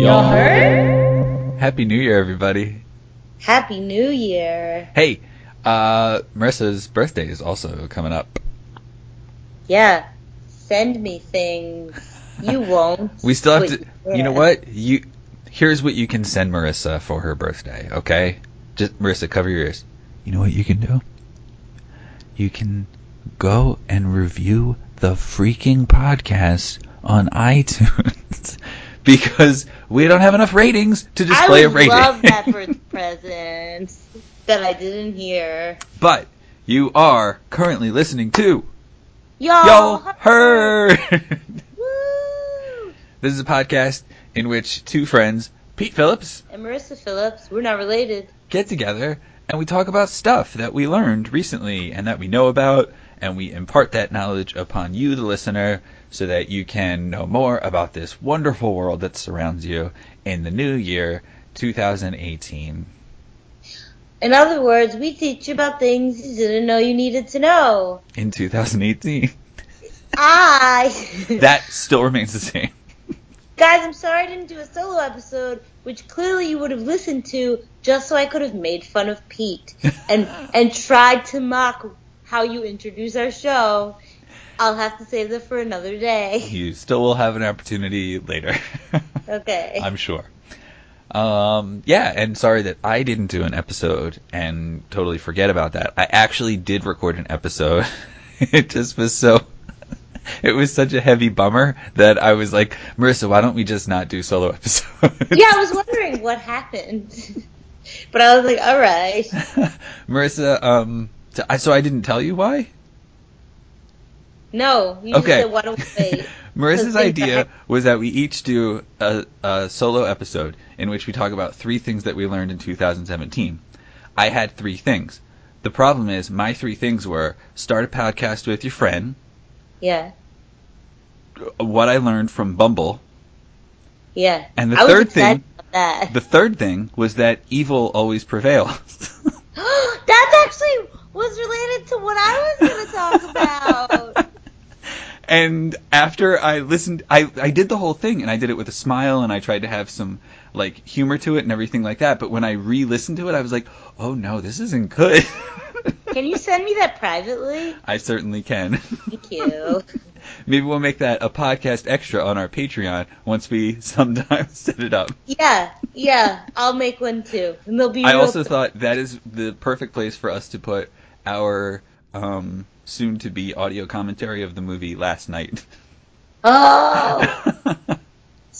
Y'all heard? Happy New Year, everybody. Happy New Year. Hey, uh, Marissa's birthday is also coming up. Yeah. Send me things. You won't. We still have to. yeah. You know what? You here's what you can send Marissa for her birthday. Okay, just Marissa, cover your ears. You know what you can do? You can go and review the freaking podcast on iTunes because we don't have enough ratings to display I a would rating. I love that for present that I didn't hear. but you are currently listening to Yo, Yo Heard. Woo! this is a podcast in which two friends, Pete Phillips, And Marissa Phillips, we're not related. get together and we talk about stuff that we learned recently and that we know about, and we impart that knowledge upon you, the listener, so that you can know more about this wonderful world that surrounds you in the new year 2018. In other words, we teach you about things you didn't know you needed to know. In 2018. I. that still remains the same. Guys, I'm sorry I didn't do a solo episode, which clearly you would have listened to just so I could have made fun of Pete and and tried to mock how you introduce our show. I'll have to save that for another day. You still will have an opportunity later. Okay. I'm sure. Um, yeah, and sorry that I didn't do an episode and totally forget about that. I actually did record an episode. it just was so. It was such a heavy bummer that I was like, Marissa, why don't we just not do solo episodes? yeah, I was wondering what happened. but I was like, all right. Marissa, um, I, so I didn't tell you why? No, Okay. said, why don't we wait? Marissa's idea was that we each do a, a solo episode in which we talk about three things that we learned in 2017. I had three things. The problem is, my three things were start a podcast with your friend, Yeah, what I learned from Bumble, yeah. And the I third thing- that. the third thing was that evil always prevails. That actually was related to what I was going to talk about. and after I listened, I, I did the whole thing, and I did it with a smile, and I tried to have some like humor to it and everything like that. But when I re-listened to it, I was like, oh no, this isn't good. Can you send me that privately? I certainly can. Thank you. Maybe we'll make that a podcast extra on our Patreon once we sometime set it up. Yeah, yeah. I'll make one too, and they'll be. I also thought that is the perfect place for us to put our um, soon-to-be audio commentary of the movie Last Night. Oh.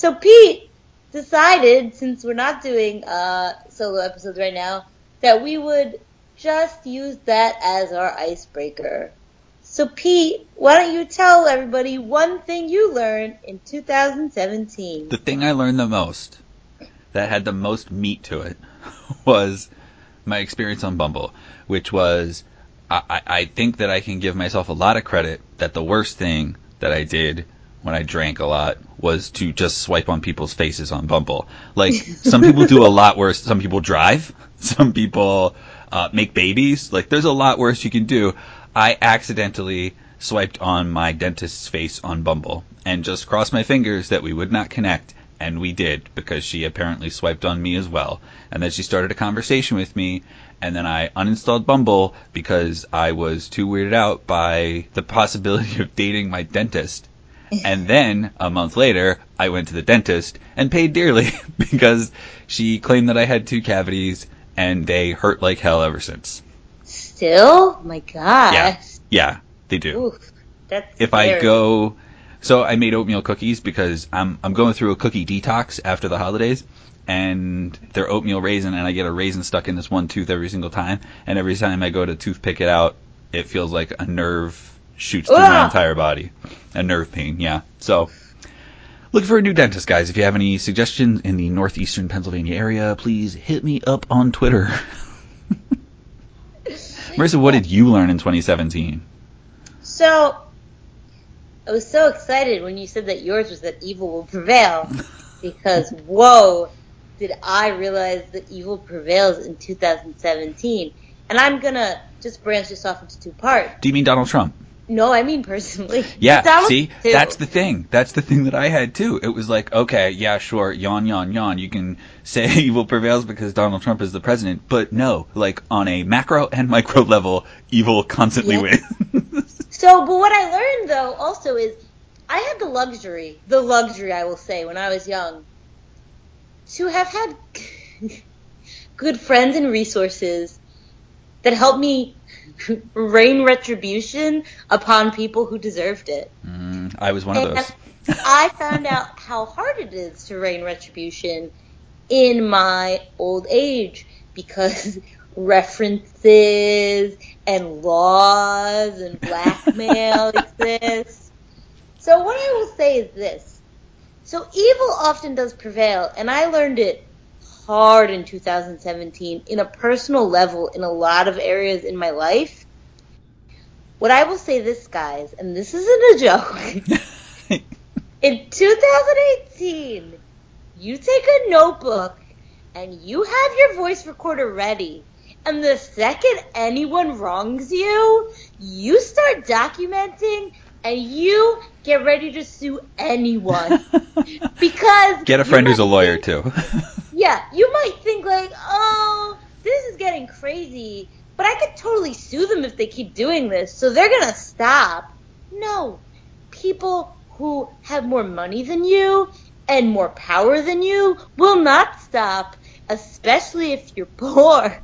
So Pete decided, since we're not doing uh, solo episodes right now, that we would just use that as our icebreaker. So Pete, why don't you tell everybody one thing you learned in 2017? the thing I learned the most, that had the most meat to it, was my experience on Bumble, which was I, I- think that I can give myself a lot of credit that the worst thing that I did when I drank a lot was to just swipe on people's faces on Bumble. Like some people do a lot worse. Some people drive. Some people uh, make babies. Like there's a lot worse you can do. I accidentally swiped on my dentist's face on Bumble and just crossed my fingers that we would not connect. And we did because she apparently swiped on me as well. And then she started a conversation with me. And then I uninstalled Bumble because I was too weirded out by the possibility of dating my dentist. And then a month later, I went to the dentist and paid dearly because she claimed that I had two cavities and they hurt like hell ever since. Still? My gosh. Yeah. Yeah, they do. Oof, that's if I go, so I made oatmeal cookies because I'm I'm going through a cookie detox after the holidays, and they're oatmeal raisin, and I get a raisin stuck in this one tooth every single time, and every time I go to toothpick it out, it feels like a nerve shoots through my Ah! entire body, a nerve pain. Yeah, so. Look for a new dentist, guys. If you have any suggestions in the northeastern Pennsylvania area, please hit me up on Twitter. Marissa, what did you learn in 2017? So, I was so excited when you said that yours was that evil will prevail. Because, whoa, did I realize that evil prevails in 2017. And I'm gonna just branch this off into two parts. Do you mean Donald Trump? No, I mean personally. Yeah, Donald see, too. that's the thing. That's the thing that I had too. It was like, okay, yeah, sure, yawn, yawn, yawn. You can say evil prevails because Donald Trump is the president, but no, like on a macro and micro level, evil constantly Yeah. wins. So, but what I learned though also is I had the luxury, the luxury I will say, when I was young, to have had good friends and resources that helped me rain retribution upon people who deserved it. Mm, I was one of those. I found out how hard it is to rain retribution in my old age because references and laws and blackmail exist. So what I will say is this. So evil often does prevail, and I learned it hard in 2017 in a personal level in a lot of areas in my life. What I will say this, guys, and this isn't a joke. In 2018, you take a notebook and you have your voice recorder ready. And the second anyone wrongs you, you start documenting and you get ready to sue anyone. Because Get a friend who's a lawyer think- too. yeah, you might think like, oh, this is getting crazy, but I could totally sue them if they keep doing this, so they're gonna stop. No, people who have more money than you and more power than you will not stop, especially if you're poor,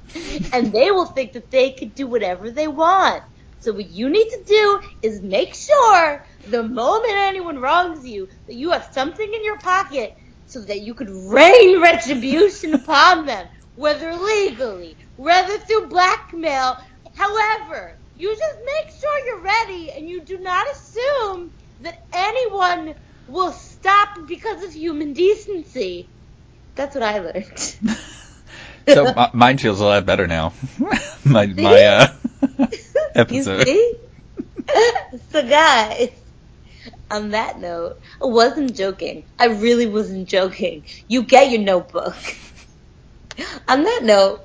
and they will think that they could do whatever they want. So what you need to do is make sure the moment anyone wrongs you that you have something in your pocket so that you could rain retribution upon them, whether legally, whether through blackmail, however. You just make sure you're ready and you do not assume that anyone will stop because of human decency. That's what I learned. so m- mine feels a lot better now. my my uh, You episode. see? so guys, on that note, I wasn't joking. I really wasn't joking. You get your notebook. on that note,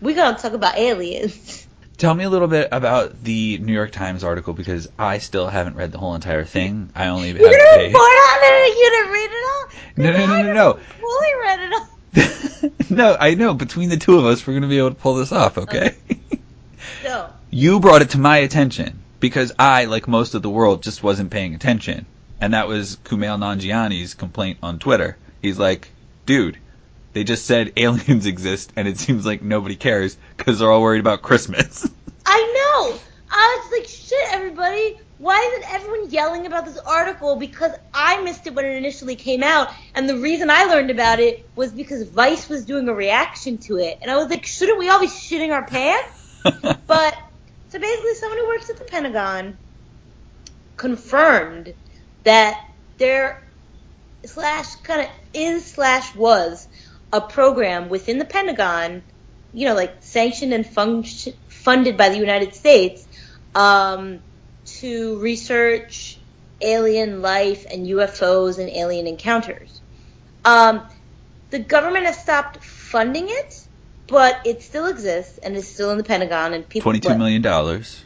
we're gonna talk about aliens. Tell me a little bit about the New York Times article because I still haven't read the whole entire thing. I only You're gonna a report on it? You didn't read it all? No, no, no, no, no. Fully read it all. no, I know. Between the two of us, we're going to be able to pull this off, okay? So, you brought it to my attention because I, like most of the world, just wasn't paying attention. And that was Kumail Nanjiani's complaint on Twitter. He's like, dude, they just said aliens exist and it seems like nobody cares because they're all worried about Christmas. I know. I was like, shit, everybody. Why isn't everyone yelling about this article? Because I missed it when it initially came out, and the reason I learned about it was because Vice was doing a reaction to it, and I was like, shouldn't we all be shitting our pants? But so basically, someone who works at the Pentagon confirmed that there slash kind of is slash was a program within the Pentagon, you know, like sanctioned and function, funded by the United States, um, to research alien life and UFOs and alien encounters. Um, the government has stopped funding it, but it still exists and is still in the Pentagon and people. Twenty-two million dollars.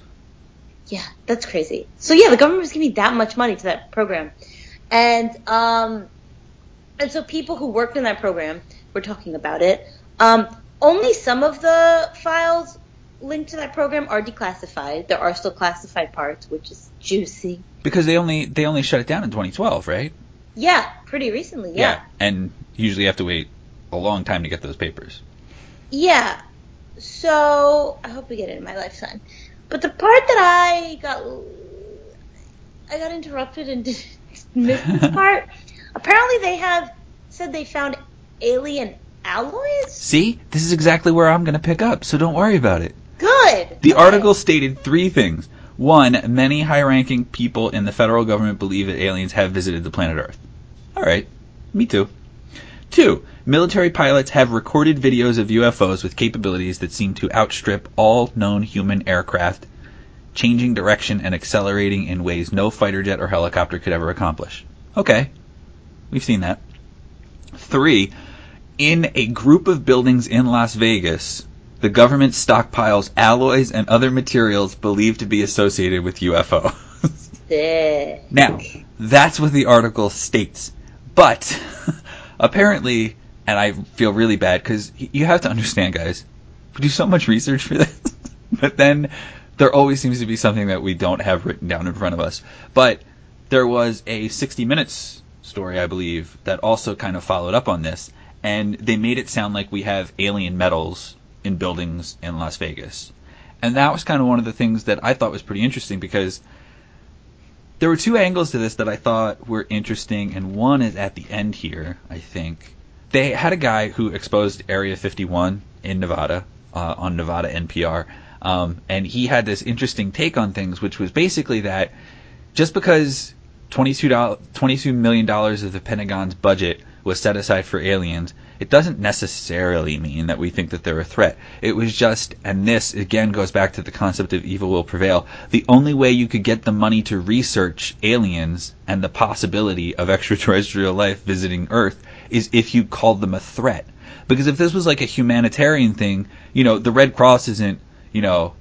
yeah, that's crazy. So yeah, the government was giving that much money to that program, and um, and so people who worked in that program were talking about it. Um, only some of the files linked to that program are declassified. There are still classified parts, which is juicy. Because they only they only shut it down in 2012, right? Yeah, pretty recently. Yeah. And usually you have to wait a long time to get those papers. Yeah. So I hope we get it in my lifetime. But the part that I got, I got interrupted and missed this part. Apparently, they have said they found alien alloys. See, this is exactly where I'm going to pick up, so don't worry about it. Good. The Okay. article stated three things. One, many high ranking people in the federal government believe that aliens have visited the planet Earth. Alright, me too. Two, military pilots have recorded videos of UFOs with capabilities that seem to outstrip all known human aircraft, changing direction and accelerating in ways no fighter jet or helicopter could ever accomplish. Okay, we've seen that. Three, in a group of buildings in Las Vegas, the government stockpiles alloys and other materials believed to be associated with UFOs. Sick. Now, that's what the article states. But apparently, and I feel really bad because you have to understand, guys, we do so much research for this, but then there always seems to be something that we don't have written down in front of us. But there was a 60 Minutes story, I believe, that also kind of followed up on this, and they made it sound like we have alien metals in buildings in Las Vegas. And that was kind of one of the things that I thought was pretty interesting because there were two angles to this that I thought were interesting, and one is at the end here, I think. They had a guy who exposed Area 51 in Nevada uh, on Nevada NPR, um, and he had this interesting take on things, which was basically that just because $22, $22 million of the Pentagon's budget was set aside for aliens, it doesn't necessarily mean that we think that they're a threat. It was just, and this again goes back to the concept of evil will prevail. The only way you could get the money to research aliens and the possibility of extraterrestrial life visiting Earth is if you called them a threat. Because if this was like a humanitarian thing, you know, the Red Cross isn't, you know,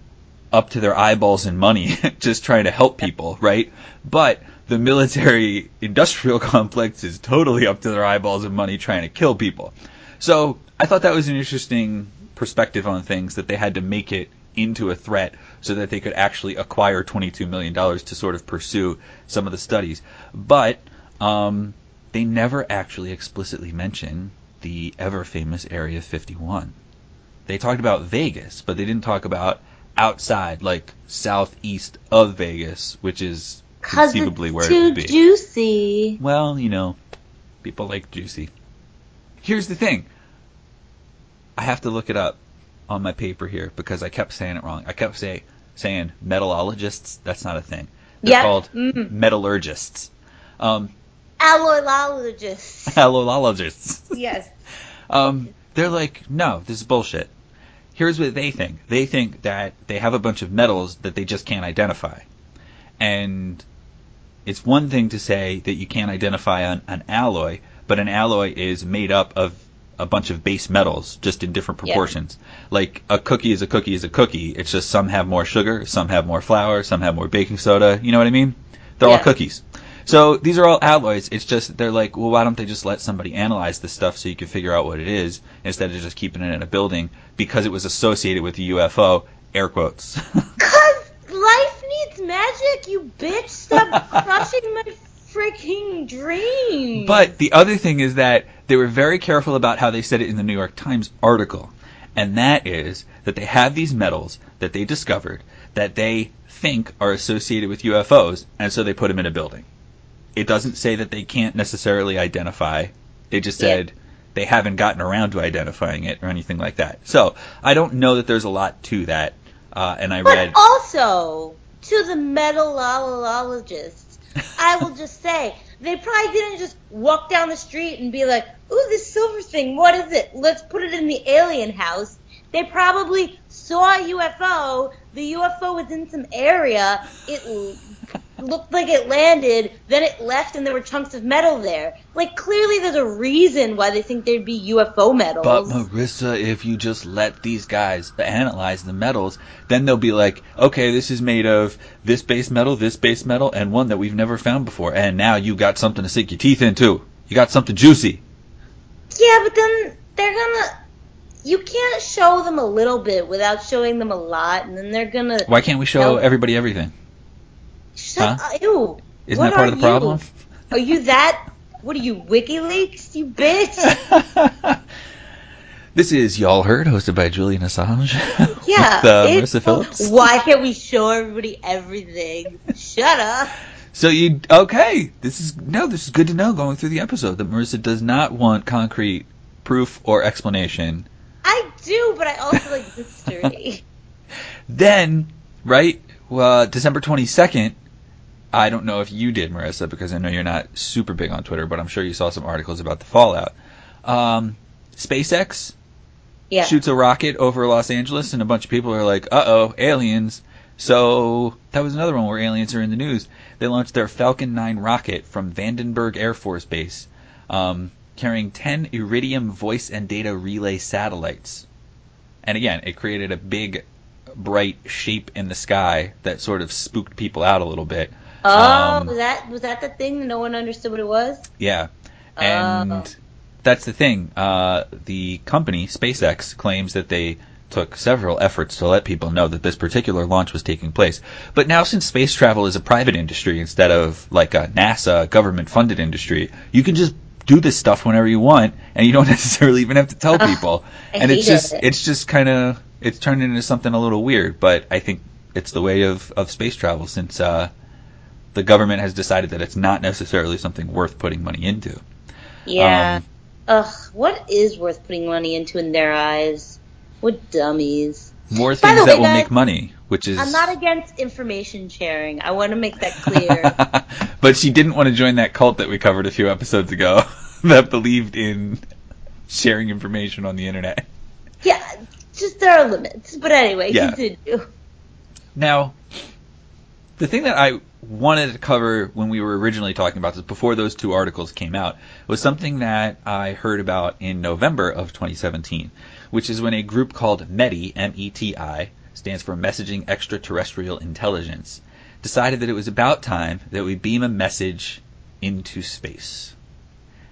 up to their eyeballs in money just trying to help people, right? But the military industrial complex is totally up to their eyeballs in money trying to kill people. So I thought that was an interesting perspective on things that they had to make it into a threat so that they could actually acquire $22 million to sort of pursue some of the studies. But um, they never actually explicitly mention the ever famous Area 51. They talked about Vegas, but they didn't talk about outside, like southeast of Vegas, which is conceivably it's where it would be. juicy. Well, you know, people like juicy. Here's the thing. I have to look it up on my paper here because I kept saying it wrong. I kept say, saying metallurgists. That's not a thing. They're Yeah, called mm. metallurgists. Um, Alloyologists. allologists. yes. Um, they're like, no, this is bullshit. Here's what they think. They think that they have a bunch of metals that they just can't identify. And it's one thing to say that you can't identify an, an alloy, but an alloy is made up of a bunch of base metals, just in different Yeah. proportions. Like a cookie is a cookie is a cookie. It's just some have more sugar, some have more flour, some have more baking soda. You know what I mean? They're all cookies. So these are all alloys. It's just they're like, well, why don't they just let somebody analyze this stuff so you can figure out what it is instead of just keeping it in a building because it was associated with the UFO. Air quotes. Needs magic, you bitch. Stop crushing my freaking dream. But the other thing is that they were very careful about how they said it in the New York Times article. And that is that they have these metals that they discovered that they think are associated with UFOs, and so they put them in a building. It doesn't say that they can't necessarily identify. They just Yeah. said they haven't gotten around to identifying it or anything like that. So I don't know that there's a lot to that. Uh, and I But read. also, to the metallurgists, I will just say, they probably didn't just walk down the street and be like, ooh, this silver thing, what is it? Let's put it in the alien house. They probably saw a UFO, the UFO was in some area, it looked like it landed, then it left and there were chunks of metal there. Like, clearly there's a reason why they think there'd be UFO metals. But Marissa, if you just let these guys analyze the metals, then they'll be like, okay, this is made of this base metal, this base metal, and one that we've never found before. And now you got something to sink your teeth into. You got something juicy. Yeah, but then they're gonna. You can't show them a little bit without showing them a lot, and then they're gonna. Why can't we show everybody everything? Shut Huh? up. Ew. Isn't What that part of the problem? You? Are you that? What are you, WikiLeaks? You bitch. this is Y'all Heard, hosted by Julian Assange. Yeah. with, uh, Marissa Phillips. Why can't we show everybody everything? Shut up. So you okay? This is no. This is good to know going through the episode that Marissa does not want concrete proof or explanation. I do, but I also like mystery. Then, right, uh, December 22nd, I don't know if you did, Marissa, because I know you're not super big on Twitter, but I'm sure you saw some articles about the fallout. Um, SpaceX Yeah. shoots a rocket over Los Angeles, and a bunch of people are like, uh oh, aliens. So, that was another one where aliens are in the news. They launched their Falcon 9 rocket from Vandenberg Air Force Base, um, carrying 10 Iridium voice and data relay satellites. And again, it created a big, bright shape in the sky that sort of spooked people out a little bit. Oh, Um, was that was that the thing? No one understood what it was. Yeah. And Oh. that's the thing. Uh, the company, SpaceX, claims that they took several efforts to let people know that this particular launch was taking place. But now, since space travel is a private industry instead of like a NASA government funded industry, you can just do this stuff whenever you want, and you don't necessarily even have to tell people. And it's just, it. it's just kind of, it's turned into something a little weird. But I think it's the way of, of space travel since uh, the government has decided that it's not necessarily something worth putting money into. Yeah. Um, Ugh, what is worth putting money into in their eyes? What dummies. More things the that way, will guys, make money, which is. I'm not against information sharing. I want to make that clear. but she didn't want to join that cult that we covered a few episodes ago that believed in sharing information on the internet. yeah, just there are limits. But anyway, Yeah. continue. Now, the thing that I wanted to cover when we were originally talking about this, before those two articles came out, was something that I heard about in November of 2017, which is when a group called METI, M-E-T-I, stands for Messaging Extraterrestrial Intelligence, decided that it was about time that we beam a message into space.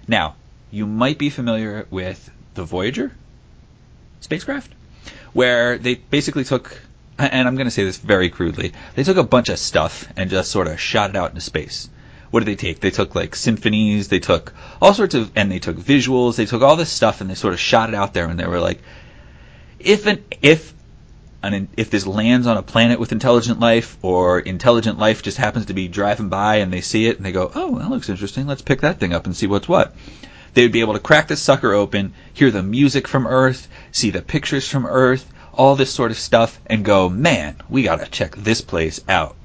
Now, you might be familiar with the Voyager spacecraft, where they basically took, and I'm going to say this very crudely, they took a bunch of stuff and just sort of shot it out into space. What did they take? They took like symphonies, they took all sorts of, and they took visuals, they took all this stuff and they sort of shot it out there and they were like, if an, if an, if this lands on a planet with intelligent life or intelligent life just happens to be driving by and they see it and they go, oh, that looks interesting, let's pick that thing up and see what's what they would be able to crack this sucker open, hear the music from Earth, see the pictures from Earth, all this sort of stuff, and go, man, we gotta check this place out.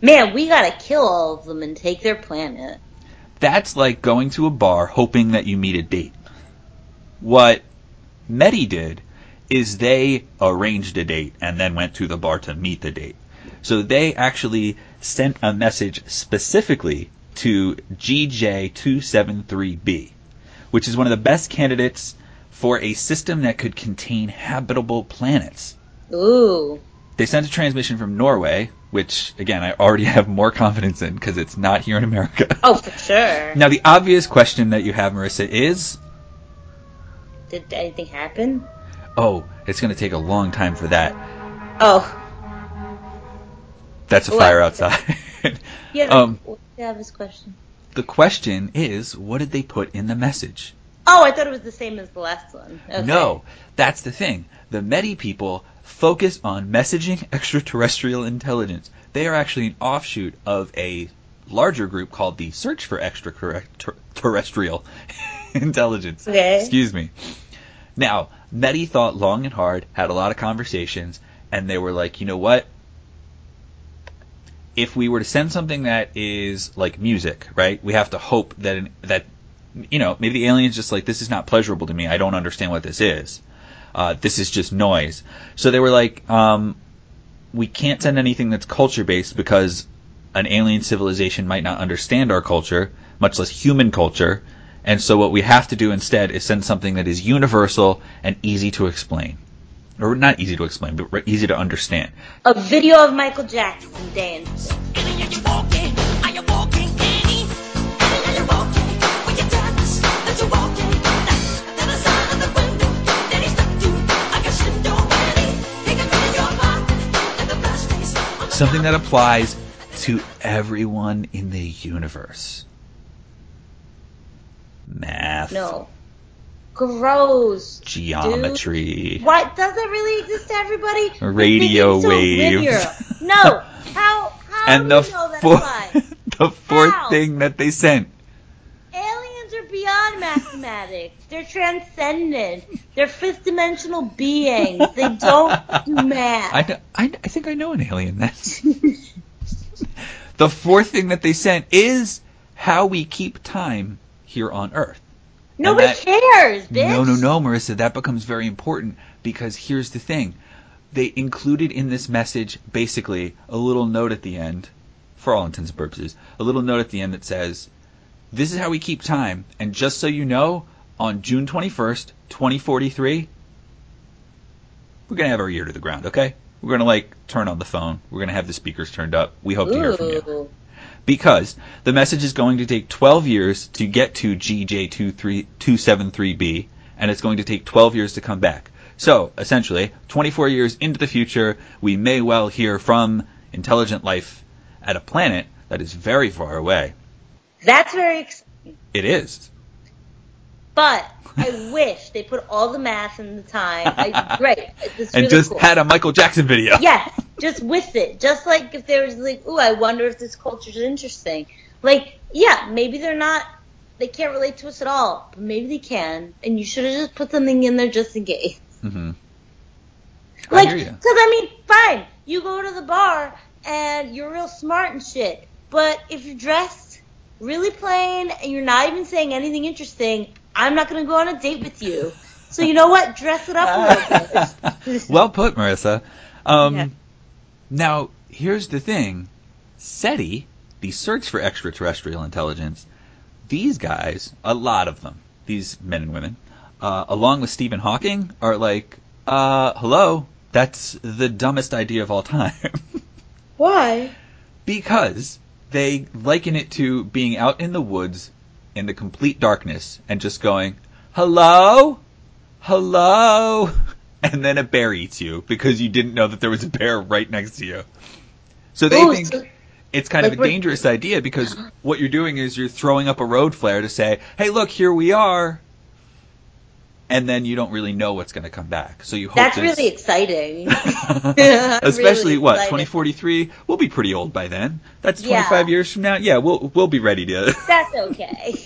Man, we gotta kill all of them and take their planet. That's like going to a bar hoping that you meet a date. What METI did is they arranged a date and then went to the bar to meet the date. So they actually sent a message specifically to GJ273B, which is one of the best candidates for a system that could contain habitable planets. Ooh. They sent a transmission from Norway, which again I already have more confidence in because it's not here in America. Oh, for sure. Now the obvious question that you have, Marissa, is, Did anything happen? oh, it's going to take a long time for that. Oh. That's a What? fire outside. Yeah, Um, um, yeah, this question. the question is, what did they put in the message? Oh, I thought it was the same as the last one. Okay. No, that's the thing. The METI people focus on messaging extraterrestrial intelligence. They are actually an offshoot of a larger group called the Search for Extraterrestrial Intelligence. Okay. Excuse me. Now, METI thought long and hard, had a lot of conversations, and they were like, you know what? If we were to send something that is like music, right? We have to hope that an, that you know maybe the alien's just like this is not pleasurable to me. I don't understand what this is. Uh, this is just noise. So they were like, um, we can't send anything that's culture based because an alien civilization might not understand our culture, much less human culture. And so what we have to do instead is send something that is universal and easy to explain. Or not easy to explain, but easy to understand. A video of Michael Jackson dancing. Something that applies to everyone in the universe. Math. No. Gross. Geometry. What doesn't really exist to everybody? Radio so waves. No. How? How And do the you know that fourth, applies? the fourth How? thing that they sent. Beyond mathematics. They're transcendent. They're fifth dimensional beings. They don't do math. I, kn- I, I think I know an alien. That's the fourth thing that they sent is how we keep time here on Earth. Nobody that- cares, bitch. No, no, no, Marissa, that becomes very important because here's the thing. They included in this message basically a little note at the end, for all intents and purposes, a little note at the end that says, This is how we keep time, and just so you know, on June 21st, 2043, we're going to have our ear to the ground, okay? We're going to like turn on the phone. We're going to have the speakers turned up. We hope to hear from you. Because the message is going to take 12 years to get to GJ273B, and it's going to take 12 years to come back. So, essentially, 24 years into the future, we may well hear from intelligent life at a planet that is very far away. That's very exciting. It is. But I wish they put all the math and the time. I, great. It's And really just cool. had a Michael Jackson video. Yes, just with it. Just like if there was like, ooh, I wonder if this culture's interesting. Like, yeah, maybe they're not, they can't relate to us at all, but maybe they can, and you should have just put something in there just in case. hmm Like, because. I mean, fine, you go to the bar and you're real smart and shit, but if you're dressed really plain and you're not even saying anything interesting, I'm not gonna go on a date with you. So you know what? Dress it up a little bit. well put, Marissa. Um, Yeah. Now, here's the thing SETI, the search for extraterrestrial intelligence, these guys, a lot of them, these men and women, uh, along with Stephen Hawking, are like, uh, hello, that's the dumbest idea of all time. Why? because they liken it to being out in the woods in the complete darkness and just going, hello? Hello? And then a bear eats you because you didn't know that there was a bear right next to you. So they Ooh, think so- it's kind like of a dangerous idea because what you're doing is you're throwing up a road flare to say, hey, look, here we are. And then you don't really know what's going to come back. So you hope That's really exciting. Especially really what excited. 2043? We'll be pretty old by then. That's Yeah. 25 years from now. Yeah, we'll we'll be ready to. That's okay.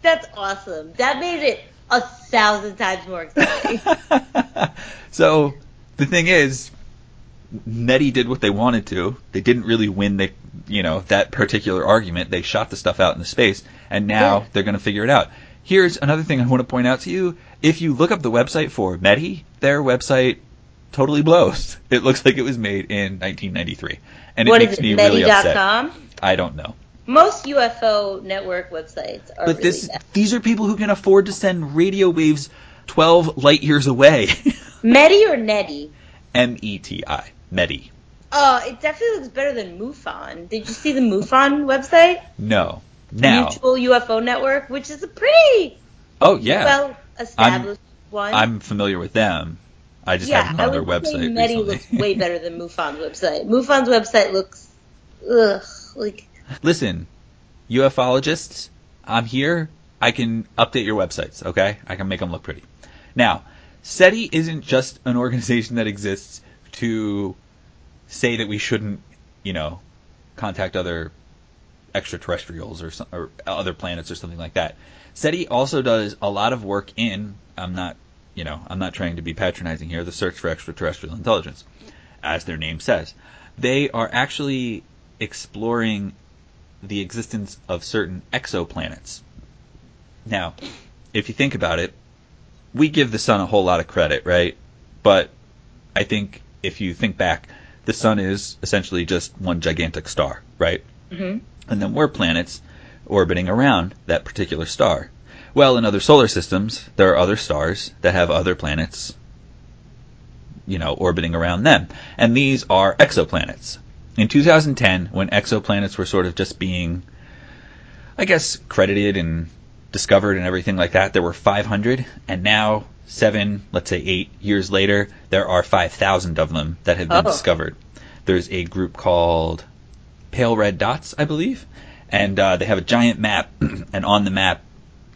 That's awesome. That made it a thousand times more exciting. so the thing is, METI did what they wanted to. They didn't really win the you know that particular argument. They shot the stuff out into space, and now Yeah. they're going to figure it out. Here's another thing I want to point out to you. If you look up the website for METI, their website totally blows. It looks like it was made in 1993, and it makes is it? me really upset. METI.com? I don't know. Most UFO network websites are But really this bad. these are people who can afford to send radio waves 12 light years away. METI or Netty? M E T I. METI. Oh, it definitely looks better than MUFON. Did you see the MUFON website? No. Now. Mutual UFO Network, which is a pretty Oh yeah. well established one. I'm familiar with them. I just yeah, haven't on their website METI recently. looks way better than MUFON's website. MUFON's website looks ugh like Listen, ufologists, I'm here. I can update your websites, okay? I can make them look pretty. Now, SETI isn't just an organization that exists to say that we shouldn't, you know, contact other extraterrestrials or, some, or other planets or something like that. SETI also does a lot of work in, I'm not, you know, I'm not trying to be patronizing here, the search for extraterrestrial intelligence, as their name says. They are actually exploring the existence of certain exoplanets. Now, if you think about it, we give the sun a whole lot of credit, right? But I think if you think back, the sun is essentially just one gigantic star, right? mhm. And then we're planets orbiting around that particular star. Well, in other solar systems, there are other stars that have other planets, you know, orbiting around them. And these are exoplanets. In 2010, when exoplanets were sort of just being, I guess, credited and discovered and everything like that, there were 500. And now, seven, let's say eight years later, there are 5,000 of them that have been Oh. discovered. There's a group called Pale Red Dots, I believe. And uh, they have a giant map, and on the map,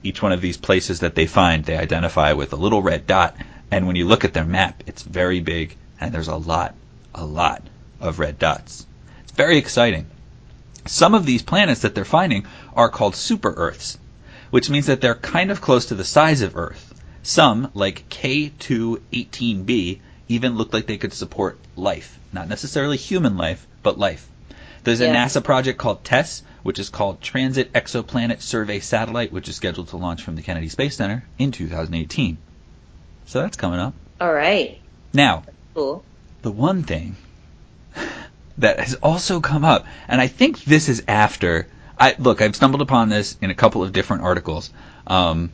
each one of these places that they find, they identify with a little red dot. And when you look at their map, it's very big, and there's a lot, a lot of red dots. It's very exciting. Some of these planets that they're finding are called super Earths, which means that they're kind of close to the size of Earth. Some, like K218b, even look like they could support life. Not necessarily human life, but life. There's a. NASA project called TESS, which is called Transit Exoplanet Survey Satellite, which is scheduled to launch from the Kennedy Space Center in 2018. So that's coming up. All right. Now, Cool. the one thing that has also come up, and I think this is after. I look, I've stumbled upon this in a couple of different articles, um,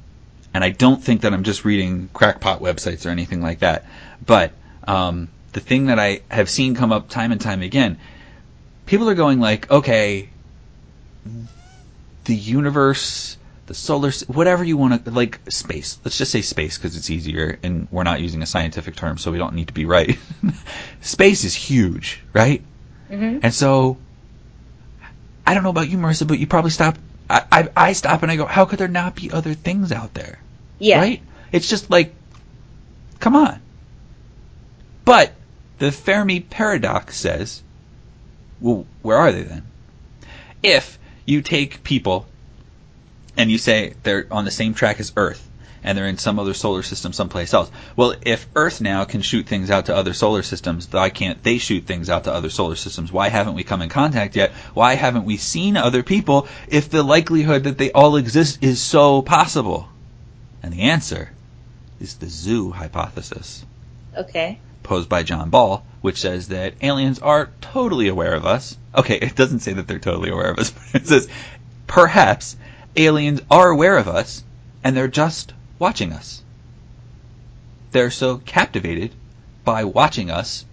and I don't think that I'm just reading crackpot websites or anything like that. But um, the thing that I have seen come up time and time again, people are going like, okay, the universe, the solar, whatever you want to, like space. Let's just say space because it's easier and we're not using a scientific term, so we don't need to be right. space is huge, right? hmm And so, I don't know about you, Marissa, but you probably stop. I, I, I stop and I go, how could there not be other things out there? Yeah. Right? It's just like, come on. But the Fermi paradox says, well, where are they then? If you take people and you say they're on the same track as Earth and they're in some other solar system someplace else. Well, if Earth now can shoot things out to other solar systems, why can't they shoot things out to other solar systems? Why haven't we come in contact yet? Why haven't we seen other people if the likelihood that they all exist is so possible? And the answer is the zoo hypothesis Okay. Posed by John Ball, which says that aliens are totally aware of us. Okay, it doesn't say that they're totally aware of us, but it says perhaps aliens are aware of us and they're just watching us. They're so captivated by watching us,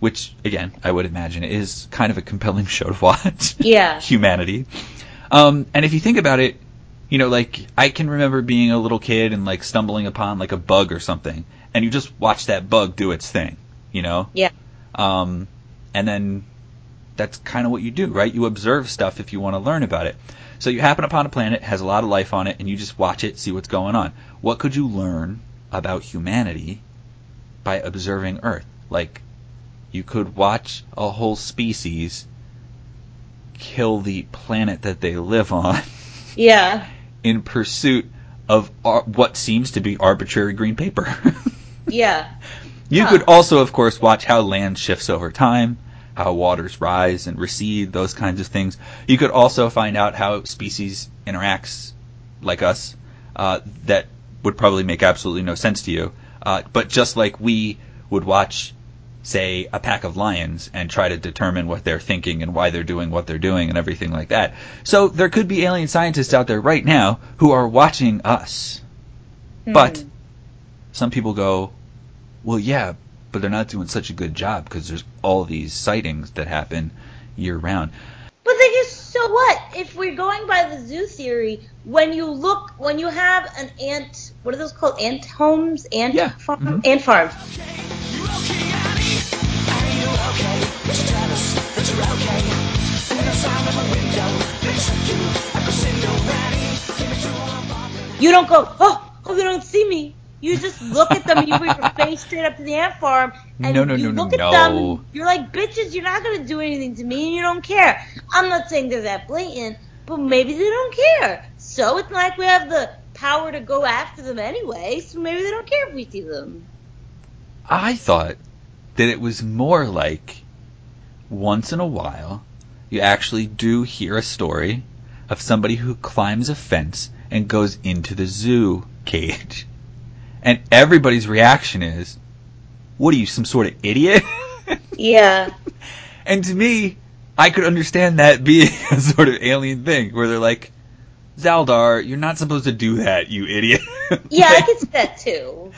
which again, I would imagine is kind of a compelling show to watch. Yeah. Humanity. Um, and if you think about it, you know, like I can remember being a little kid and like stumbling upon like a bug or something, and you just watch that bug do its thing, you know. Yeah. Um, and then that's kind of what you do, right? You observe stuff if you want to learn about it. So you happen upon a planet has a lot of life on it, and you just watch it, see what's going on. What could you learn about humanity by observing Earth? Like, you could watch a whole species kill the planet that they live on Yeah. in pursuit of ar- what seems to be arbitrary green paper. Yeah. You Huh. could also, of course, watch how land shifts over time, how waters rise and recede, those kinds of things. You could also find out how species interacts like us, uh, that would probably make absolutely no sense to you. Uh, but just like we would watch, say, a pack of lions and try to determine what they're thinking and why they're doing what they're doing and everything like that. So there could be alien scientists out there right now who are watching us. But Hmm. Some people go, well, yeah, but they're not doing such a good job because there's all these sightings that happen year round. But they just so what? If we're going by the zoo theory, when you look, when you have an ant, what are those called? Ant homes, ant Yeah, farm, mhm. ant farms. You're okay, Annie. Annie, you're okay. But you tell us that you're okay. And then outside of a window, they check you like a single Annie. Give me two on a You don't go, oh, oh, they don't see me. You just look at them and you put your face straight up to the ant farm and No, no, you no, look at no. them you're like, bitches, you're not gonna do anything to me and you don't care. I'm not saying they're that blatant, but maybe they don't care. So it's not like we have the power to go after them anyway, so maybe they don't care if we see them. I thought that it was more like once in a while you actually do hear a story of somebody who climbs a fence and goes into the zoo cage. And everybody's reaction is, what are you, some sort of idiot? Yeah. And to me, I could understand that being a sort of alien thing where they're like, Zaldar, you're not supposed to do that, you idiot. Yeah, I Like, could see that too.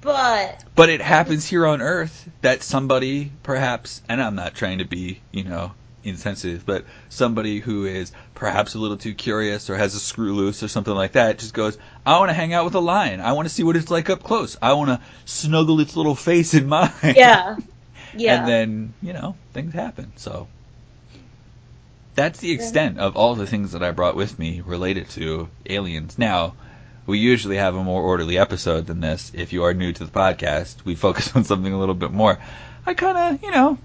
But but it happens here on Earth that somebody, perhaps, and I'm not trying to be, you know, insensitive, but somebody who is perhaps a little too curious or has a screw loose or something like that just goes, I want to hang out with a lion. I want to see what it's like up close. I want to snuggle its little face in mine. yeah. Yeah. And then, you know, things happen. So that's the extent of all the things that I brought with me related to aliens. Now, we usually have a more orderly episode than this. If you are new to the podcast, we focus on something a little bit more. I kind of, you know,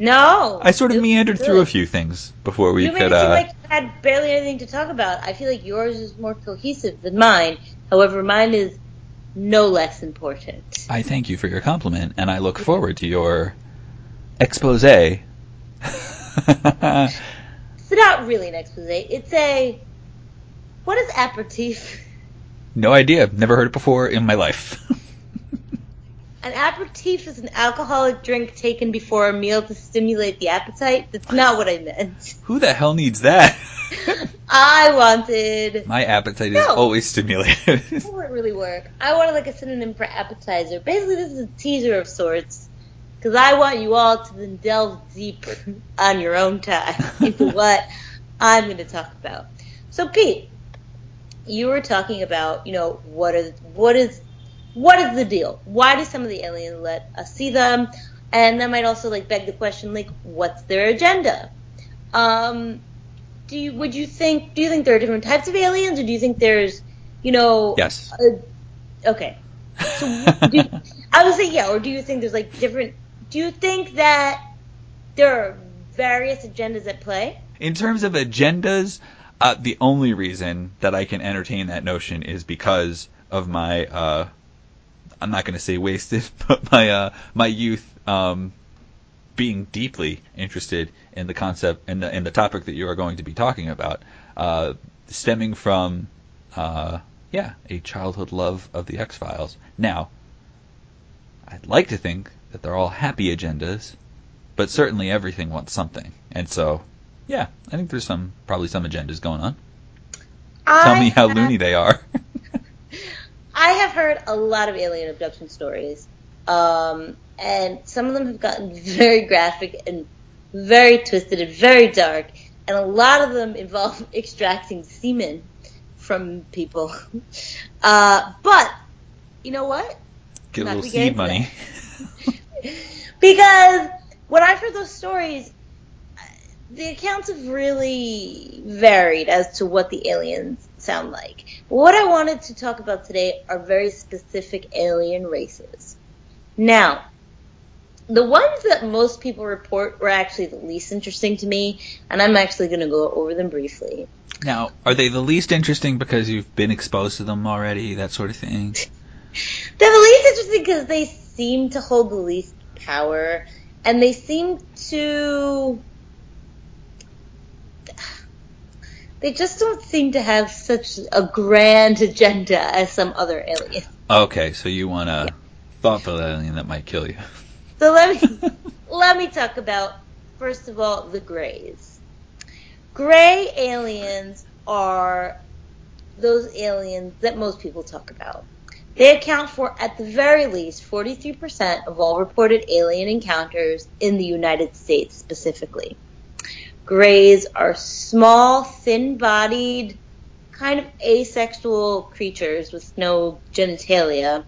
no. I sort of meandered good. through a few things before we you could. seem Uh, like you had barely anything to talk about. I feel like yours is more cohesive than mine. However, mine is no less important. I thank you for your compliment, and I look forward to your expose. It's not really an expose. It's a what is aperitif? No idea. Never heard it before in my life. An aperitif is an alcoholic drink taken before a meal to stimulate the appetite. That's not what I meant. Who the hell needs that? I wanted. My appetite is always stimulated. How would it really work? I wanted like a synonym for appetizer. Basically, this is a teaser of sorts. Because I want you all to then delve deep on your own time into what I'm going to talk about. So, Pete, you were talking about, you know, what is what is what is the deal? Why do some of the aliens let us see them? And that might also like beg the question, like, what's their agenda? Um, do you would you think do you think there are different types of aliens, or do you think there's, you know, Yes. a, okay. So do, I would say yeah, or do you think there's like different? Do you think that there are various agendas at play? In terms of agendas, uh, the only reason that I can entertain that notion is because of my, uh, I'm not going to say wasted, but my, uh, my youth, um, being deeply interested in the concept and the, the topic that you are going to be talking about, uh, stemming from, uh, yeah, a childhood love of the X Files. Now, I'd like to think that they're all happy agendas, but certainly everything wants something, and so, yeah, I think there's some probably some agendas going on. Tell me how have- loony they are. I have heard a lot of alien abduction stories, um, and some of them have gotten very graphic and very twisted and very dark, and a lot of them involve extracting semen from people. Uh, but you know what? Get a little seed money. Because when I've heard those stories, the accounts have really varied as to what the aliens sound like. What I wanted to talk about today are very specific alien races. Now, the ones that most people report were actually the least interesting to me, and I'm actually going to go over them briefly. Now, are they the least interesting because you've been exposed to them already, that sort of thing? They're the least interesting because they seem to hold the least power, and they seem to. They just don't seem to have such a grand agenda as some other aliens. Okay, so you want a thoughtful alien that might kill you. So let me let me talk about first of all the Greys. Gray aliens are those aliens that most people talk about. They account for, at the very least, 43% of all reported alien encounters in the United States specifically. Greys are small, thin bodied, kind of asexual creatures with no genitalia,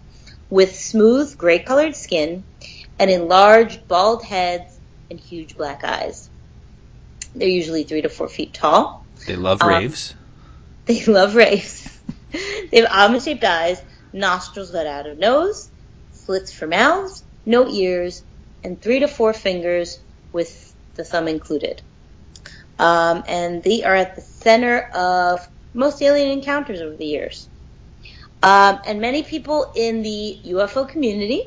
with smooth gray colored skin, and enlarged bald heads and huge black eyes. They're usually three to four feet tall. They love Um, raves. They love raves. they have almond shaped eyes, nostrils that out of nose, slits for mouths, no ears, and three to four fingers with the thumb included. Um, and they are at the center of most alien encounters over the years. Um, and many people in the UFO community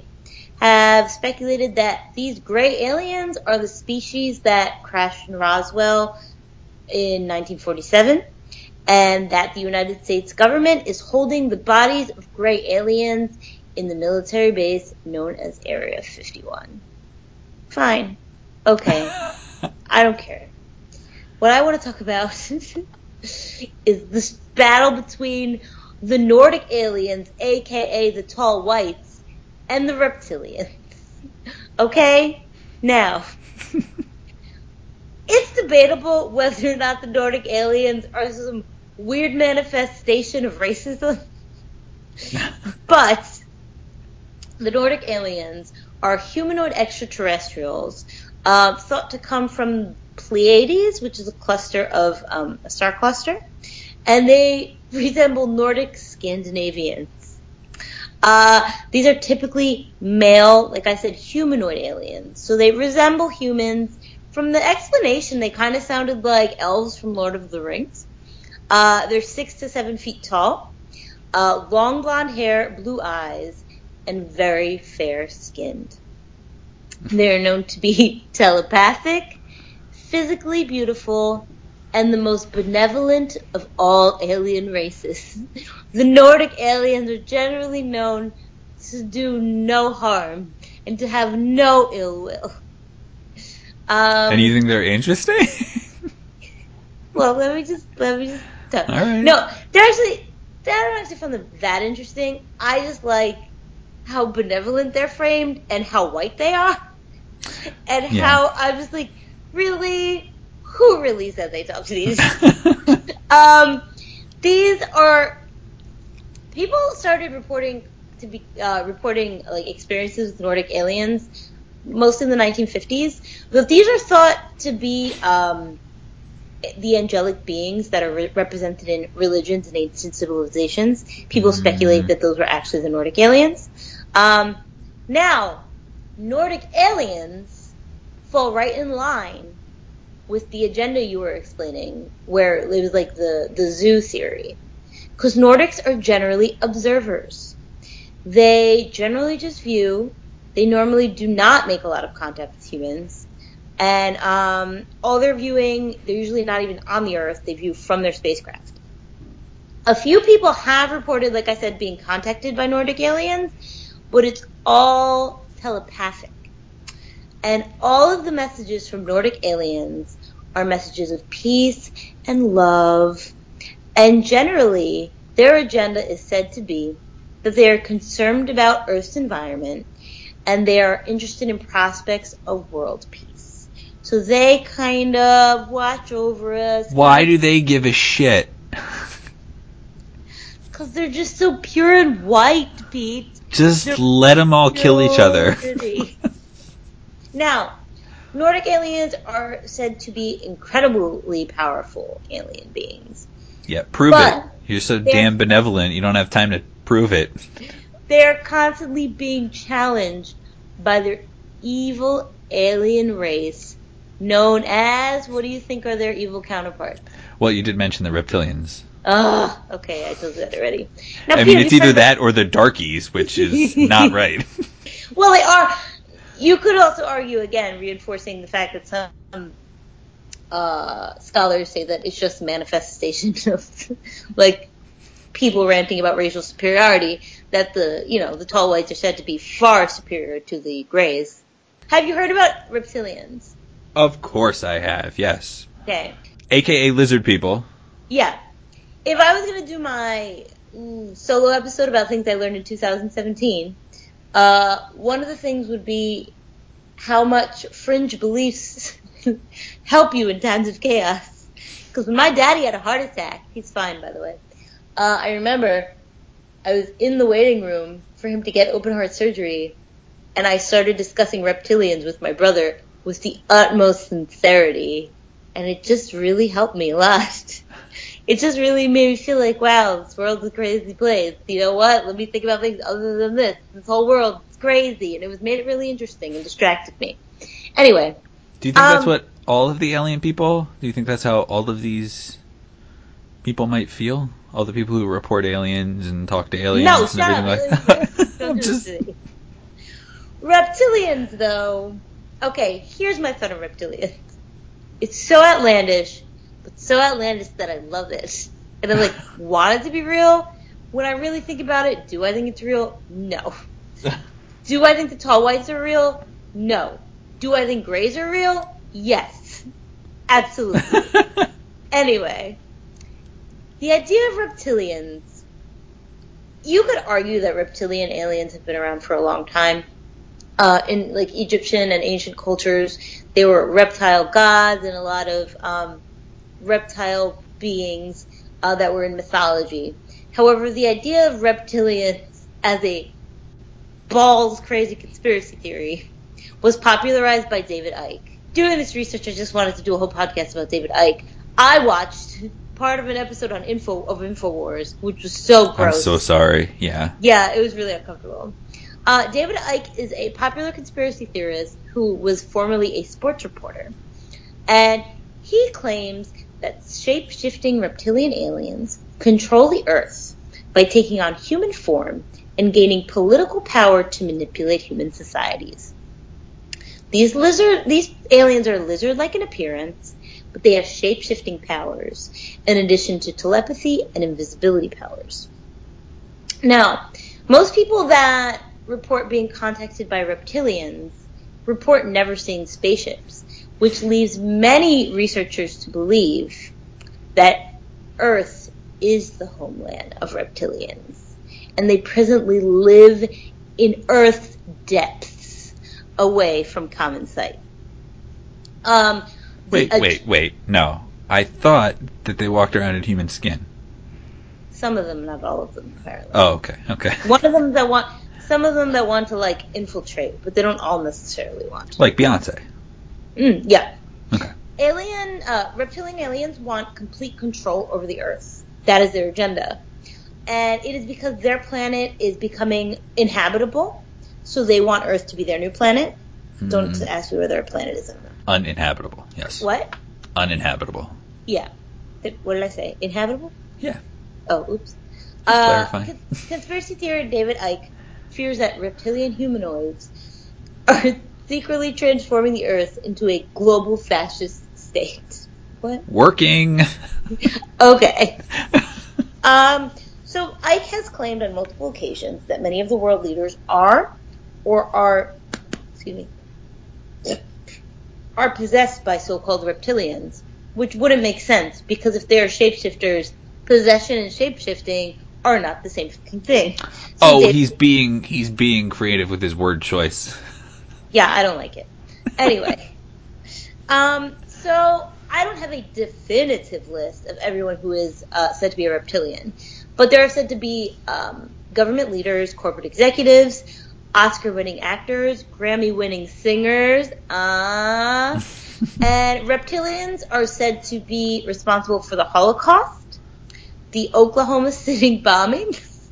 have speculated that these gray aliens are the species that crashed in Roswell in 1947 and that the United States government is holding the bodies of gray aliens in the military base known as Area 51. Fine. Okay. I don't care. What I want to talk about is this battle between the Nordic aliens, aka the tall whites, and the reptilians. Okay? Now, it's debatable whether or not the Nordic aliens are some weird manifestation of racism, but the Nordic aliens are humanoid extraterrestrials uh, thought to come from Pleiades, which is a cluster of um, a star cluster, and they resemble Nordic Scandinavians. Uh, these are typically male, like I said, humanoid aliens. So they resemble humans. From the explanation, they kind of sounded like elves from Lord of the Rings. Uh, they're six to seven feet tall, uh, long blonde hair, blue eyes, and very fair skinned. They are known to be telepathic, physically beautiful, and the most benevolent of all alien races. The Nordic aliens are generally known to do no harm and to have no ill will. Um, and you think they're interesting? well, let me just let me just tell. All right. No, they're actually I don't actually find them that interesting. I just like how benevolent they're framed and how white they are, and Yeah. how I'm just like, really, who really says they talk to these? um, these are people started reporting to be uh, reporting like experiences with Nordic aliens, mostly in the 1950s. But these are thought to be um, the angelic beings that are re- represented in religions and ancient civilizations. People Mm. speculate that those were actually the Nordic aliens. Um, now, Nordic aliens fall right in line with the agenda you were explaining, where it was like the, the zoo theory. Because Nordics are generally observers. They generally just view. They normally do not make a lot of contact with humans. And um, all they're viewing, they're usually not even on the Earth. They view from their spacecraft. A few people have reported, like I said, being contacted by Nordic aliens, but it's all telepathic. And all of the messages from Nordic aliens are messages of peace and love. And generally, their agenda is said to be that they are concerned about Earth's environment and they are interested in prospects of world peace. So they kind of watch over us. Why do they give a shit? Because they're just so pure and white, Pete. Just They're let them all kill each other. now, Nordic aliens are said to be incredibly powerful alien beings. yeah, prove But it. You're so damn benevolent. You don't have time to prove it. They're constantly being challenged by their evil alien race known as, what do you think are their evil counterparts? Well, you did mention the reptilians. Ugh, okay, I told you that already. Now, I mean, it's either that or the darkies, which is not right. Well, they are. You could also argue again, reinforcing the fact that some uh, scholars say that it's just manifestation of like people ranting about racial superiority. That the you know the tall whites are said to be far superior to the grays. Have you heard about reptilians? of course I have, yes. Okay, AKA lizard people. yeah. If I was gonna do my solo episode about things I learned in 2017, uh, one of the things would be how much fringe beliefs help you in times of chaos. Because when my daddy had a heart attack, he's fine by the way. Uh, I remember I was in the waiting room for him to get open heart surgery, and I started discussing reptilians with my brother with the utmost sincerity, and it just really helped me a lot. It just really made me feel like, wow, this world's a crazy place. You know what? Let me think about things other than this. This whole world is crazy, and it was made it really interesting and distracted me. Anyway, Do you think that's Um, what all of the alien people? Do you think that's how all of these people might feel? All the people who report aliens and talk to aliens no, and everything up. like that. I'm just. Reptilians, though. Okay, here's my thought on reptilians. It's so outlandish, so outlandish that I love it. And I'm like, want it to be real? When I really think about it, do I think it's real? No. Do I think the tall whites are real? No. Do I think grays are real? Yes. Absolutely. Anyway, the idea of reptilians. You could argue that reptilian aliens have been around for a long time. Uh, in like Egyptian and ancient cultures, they were reptile gods and a lot of um, reptile beings uh, that were in mythology. However, the idea of reptilians as a balls crazy conspiracy theory was popularized by David Icke. Doing this research, I just wanted to do a whole podcast about David Icke. I watched part of an episode on Info of Infowars, which was so gross. I'm so sorry. Yeah. Yeah, it was really uncomfortable. Uh, David Icke is a popular conspiracy theorist who was formerly a sports reporter. And he claims that shape shifting reptilian aliens control the Earth by taking on human form and gaining political power to manipulate human societies. These lizard, these aliens are lizard-like in appearance, but they have shape-shifting powers, in addition to telepathy and invisibility powers. Now, most people that report being contacted by reptilians report never seeing spaceships, which leaves many researchers to believe that Earth is the homeland of reptilians, and they presently live in Earth's depths, away from common sight. Um, Wait, a- wait, wait. No. I thought that they walked around in human skin. Some of them, not all of them, apparently. Oh, okay, okay. One of them that want, some of them that want to like infiltrate, but they don't all necessarily want to. Like Beyonce. Mm, yeah. Okay. Alien, uh, reptilian aliens want complete control over the Earth. That is their agenda. And it is because their planet is becoming inhabitable, so they want Earth to be their new planet. Don't Mm, ask me where their planet is. uninhabitable. Yes. What? Uninhabitable. Yeah. What did I say? Inhabitable? Yeah. Oh, oops. Uh, conspiracy theorist David Icke fears that reptilian humanoids are secretly transforming the Earth into a global fascist state. What? Working. Okay. Um, so Icke has claimed on multiple occasions that many of the world leaders are, or are, excuse me, are possessed by so-called reptilians, which wouldn't make sense because if they are shapeshifters, possession and shapeshifting are not the same thing. So oh, David- he's being he's being creative with his word choice. Yeah, I don't like it. Anyway, um, so I don't have a definitive list of everyone who is uh, said to be a reptilian, but there are said to be um, government leaders, corporate executives, Oscar-winning actors, Grammy-winning singers, uh, and reptilians are said to be responsible for the Holocaust, the Oklahoma City bombings,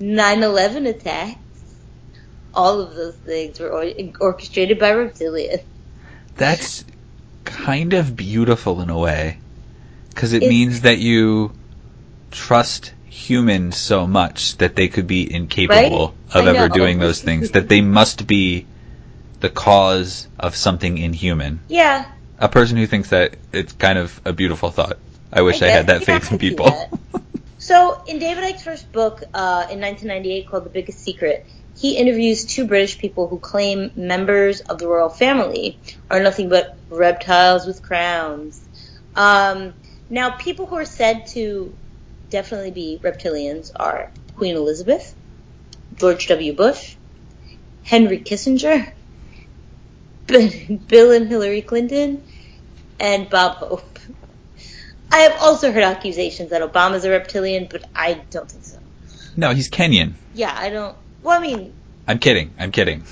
9/11 attacks. All of those things were orchestrated by reptilians. That's kind of beautiful in a way, because it It's- means that you trust humans so much that they could be incapable Right? of I ever know. doing those things. That they must be the cause of something inhuman. Yeah, A person who thinks that it's kind of a beautiful thought. I wish I, I had that Yeah, faith in people. So, in David Icke's first book uh, in 1998 called The Biggest Secret, he interviews two British people who claim members of the royal family are nothing but reptiles with crowns. Um, now, people who are said to definitely be reptilians are Queen Elizabeth, George W. Bush, Henry Kissinger, Bill and Hillary Clinton, and Bob Hope. I have also heard accusations that Obama's a reptilian, but I don't think so. no, he's Kenyan. Yeah, I don't. Well, I mean, I'm kidding. I'm kidding.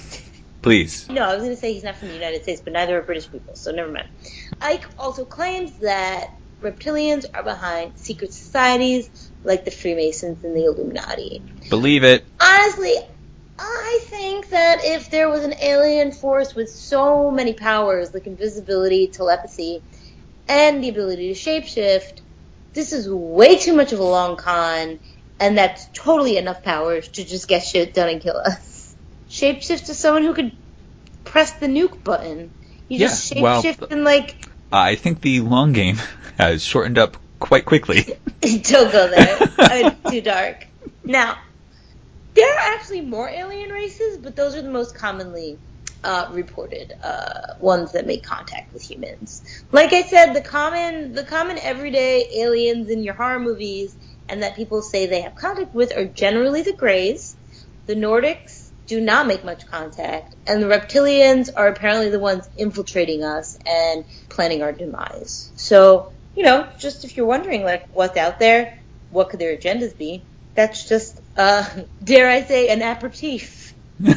Please. no, I was going to say he's not from the United States, but neither are British people, so never mind. Icke also claims that reptilians are behind secret societies like the Freemasons and the Illuminati. Believe it. Honestly, I think that if there was an alien force with so many powers like invisibility, telepathy, and the ability to shapeshift, this is way too much of a long con, and that's totally enough power to just get shit done and kill us. Shapeshift to someone who could press the nuke button. You just Yeah, well, shapeshift and like I think the long game has shortened up quite quickly. Don't go there. it's too dark. Now, there are actually more alien races, but those are the most commonly uh, reported uh, ones that make contact with humans. Like I said, the common, the common everyday aliens in your horror movies and that people say they have contact with are generally the Greys. The Nordics do not make much contact, and the reptilians are apparently the ones infiltrating us and planning our demise. So, you know, just if you're wondering, like, what's out there, what could their agendas be? That's just, uh, dare I say, an aperitif. Did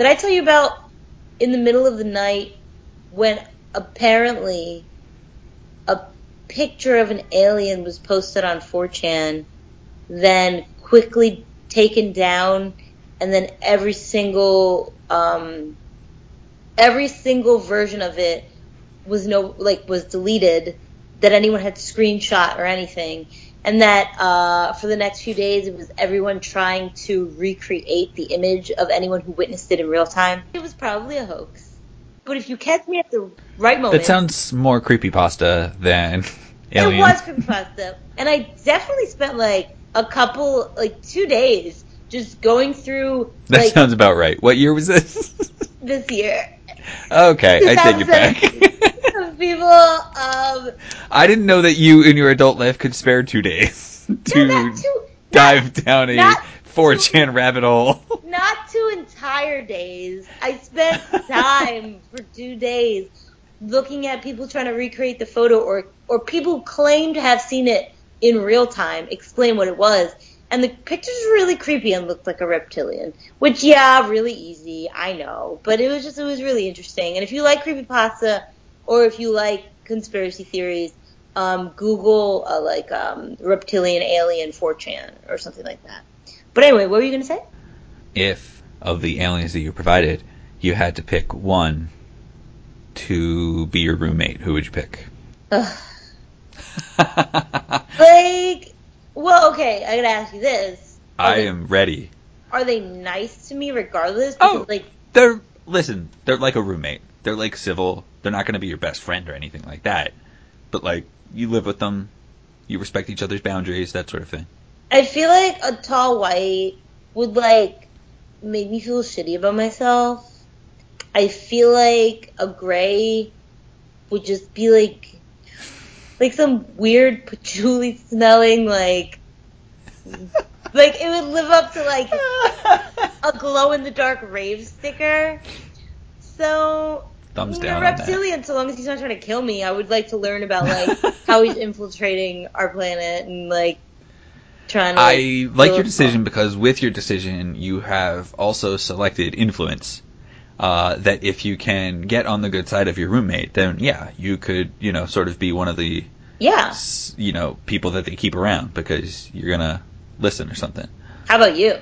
I tell you about in the middle of the night when apparently picture of an alien was posted on 4chan, then quickly taken down, and then every single, um, every single version of it was no, like, was deleted that anyone had screenshot or anything. And that, uh, for the next few days, it was everyone trying to recreate the image of anyone who witnessed it in real time. It was probably a hoax. But if you catch me at the right moment, That sounds more creepy pasta than alien. it was creepypasta, and I definitely spent like a couple, like two days, just going through That like sounds about right. What year was this? this year. okay, I take it back. People, um, I didn't know that you in your adult life could spare two days to not two, dive down a not 4chan rabbit hole. not two entire days. I spent time for two days looking at people trying to recreate the photo or or people claim to have seen it in real time explain what it was. And the pictures really creepy and looked like a reptilian. Which yeah, really easy, I know. But it was just it was really interesting. And if you like creepy pasta or if you like conspiracy theories, um, Google uh, like um, reptilian alien 4chan or something like that. But anyway, what were you gonna say? If of the aliens that you provided, you had to pick one to be your roommate, who would you pick? Ugh. Like, well, okay, I gotta ask you this: Are I they- am ready. Are they nice to me regardless? Oh. Like, They're listen. They're like a roommate. They're like civil. They're not going to be your best friend or anything like that. But like you live with them, you respect each other's boundaries, that sort of thing. I feel like a tall white would like make me feel shitty about myself. I feel like a gray would just be like like some weird patchouli smelling like like it would live up to like a glow in the dark rave sticker. So Thumbs down that. reptilian, so long as he's not trying to kill me, I would like to learn about like how he's infiltrating our planet and like trying to. I like your decision because with your decision, you have also selected influence. Uh, that if you can get on the good side of your roommate, then yeah, you could, you know, sort of be one of the, Yeah. s- you know, people that they keep around because you're gonna listen or something. How about you?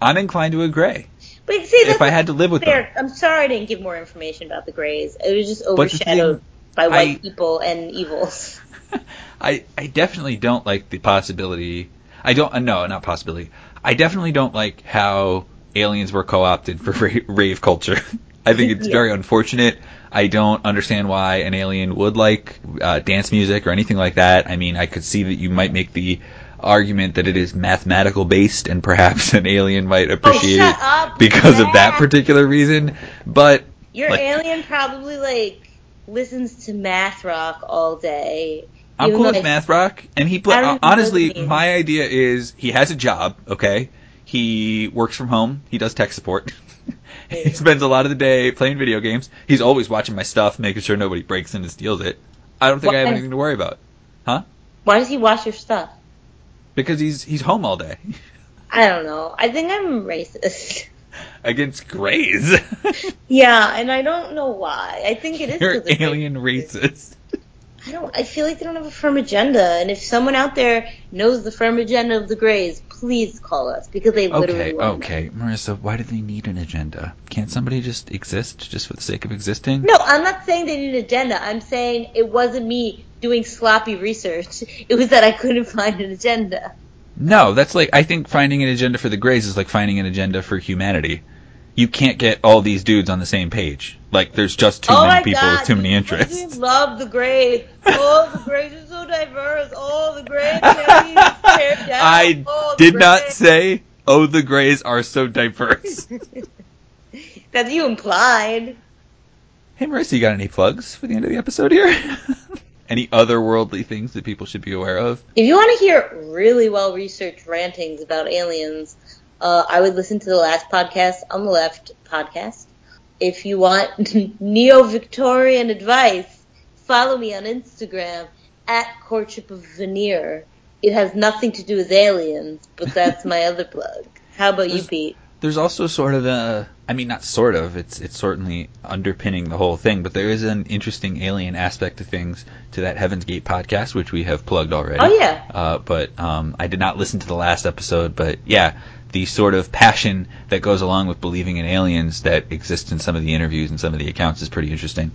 I'm inclined to agree. But see, If I had to live with fair. them, I'm sorry I didn't give more information about the Greys. It was just overshadowed by white I- people and evils. I I definitely don't like the possibility. I don't. Uh, no, not possibility. I definitely don't like how aliens were co-opted for rave culture. I think it's Yeah. very unfortunate. I don't understand why an alien would like uh, dance music or anything like that. I mean, I could see that you might make the argument that it is mathematical based, and perhaps an alien might appreciate shut it because of that that. particular reason. But Your Like- alien probably like listens to math rock all day. I'm cool with math rock, and he play. I don't even know honestly, what it means. my idea is he has a job. Okay, he works from home. He does tech support. he spends a lot of the day playing video games. He's always watching my stuff, making sure nobody breaks in and steals it. I don't think I have anything to worry about huh? Why does he watch your stuff? because he's he's home all day I don't know. I think I'm racist. against grays. yeah, and I don't know why. I think it is. You're alien racist. I don't. I feel like they don't have a firm agenda, and if someone out there knows the firm agenda of the Greys, please call us because they literally. Okay, okay, Marissa. Why do they need an agenda? Can't somebody just exist just for the sake of existing? No, I'm not saying they need an agenda. I'm saying it wasn't me doing sloppy research. It was that I couldn't find an agenda. No, that's like I think finding an agenda for the Greys is like finding an agenda for humanity. You can't get all these dudes on the same page. Like there's just too oh many people God, with too many interests. love the Greys. Oh, the Greys are so diverse. Oh, the Greys can't even tear down. I did not say, "Oh, the Greys are so diverse." that you implied. hey, Marissa, you got any plugs for the end of the episode here? any otherworldly things that people should be aware of? If you want to hear really well researched rantings about aliens, uh, I would listen to the last podcast on the left podcast. If you want neo Victorian advice, follow me on Instagram at Courtship of Veneer. It has nothing to do with aliens, but that's my other plug. How about you, Pete? There's also sort of a, I mean, not sort of. It's it's certainly underpinning the whole thing, but there is an interesting alien aspect to things to that Heaven's Gate podcast, which we have plugged already. Oh yeah, Uh, but um, I did not listen to the last episode. But yeah, the sort of passion that goes along with believing in aliens that exists in some of the interviews and some of the accounts is pretty interesting.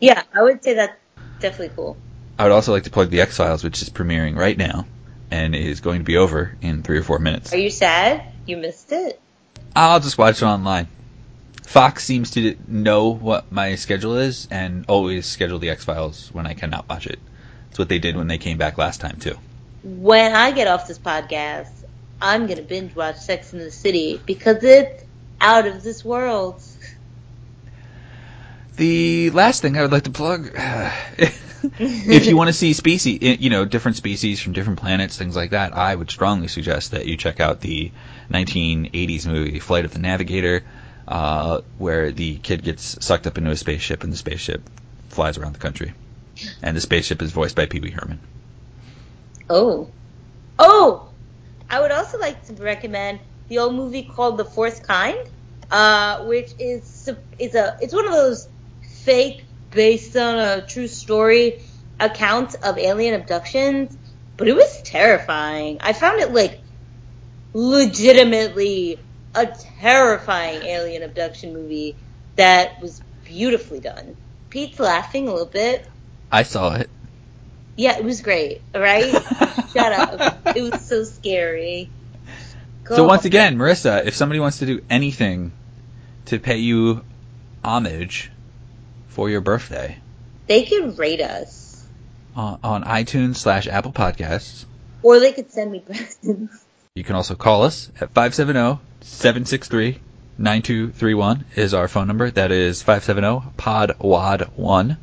yeah. I would say that's definitely cool. I would also like to plug the X Files, which is premiering right now and is going to be over in three or four minutes. Are you sad you missed it? I'll just watch it online. Fox seems to know what my schedule is and always schedule the X Files when I cannot watch it. It's what they did when they came back last time too. when I get off this podcast, I'm gonna binge watch Sex in the City because it's out of this world. The last thing I would like to plug, if you want to see species, you know, different species from different planets, things like that, I would strongly suggest that you check out the 1980s movie Flight of the Navigator. uh, where the kid gets sucked up into a spaceship and the spaceship flies around the country. And the spaceship is voiced by Pee Wee Herman. Oh. Oh! I would also like to recommend the old movie called The Fourth Kind, uh, which is is a it's one of those fake based on a true story accounts of alien abductions, but it was terrifying. I found it like legitimately a terrifying alien abduction movie that was beautifully done. Pete's laughing a little bit. I saw it. Yeah, it was great. Right, shut up. It was so scary. Go So once again, Marissa, if somebody wants to do anything to pay you homage for your birthday they could rate us, on, on iTunes slash Apple Podcasts, or they could send me presents. you can also call us at 570-763-9231 is our phone number. That is 570-PODWAD1.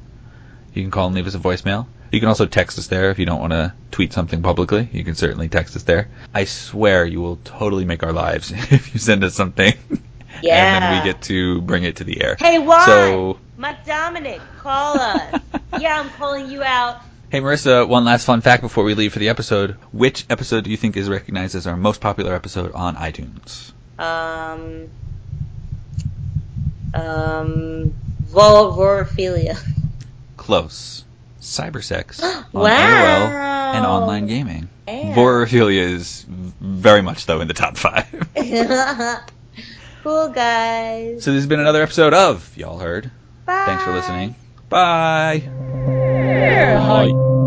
You can call and leave us a voicemail. You can also text us there if you don't want to tweet something publicly. You can certainly text us there. I swear you will totally make our lives if you send us something. Yeah. and then we get to bring it to the air. Hey, why? So, My Dominic, call us. yeah, I'm calling you out. hey Marissa, one last fun fact before we leave for the episode. Which episode do you think is recognized as our most popular episode on iTunes? Um, um, Vulvorophilia. Close. Cybersex on Wow. AOL and online gaming. Yeah. Vorophilia is very much though in the top five. cool, guys. so this has been another episode of Y'all Heard. Bye. Thanks for listening. Bye. Bye. Bye.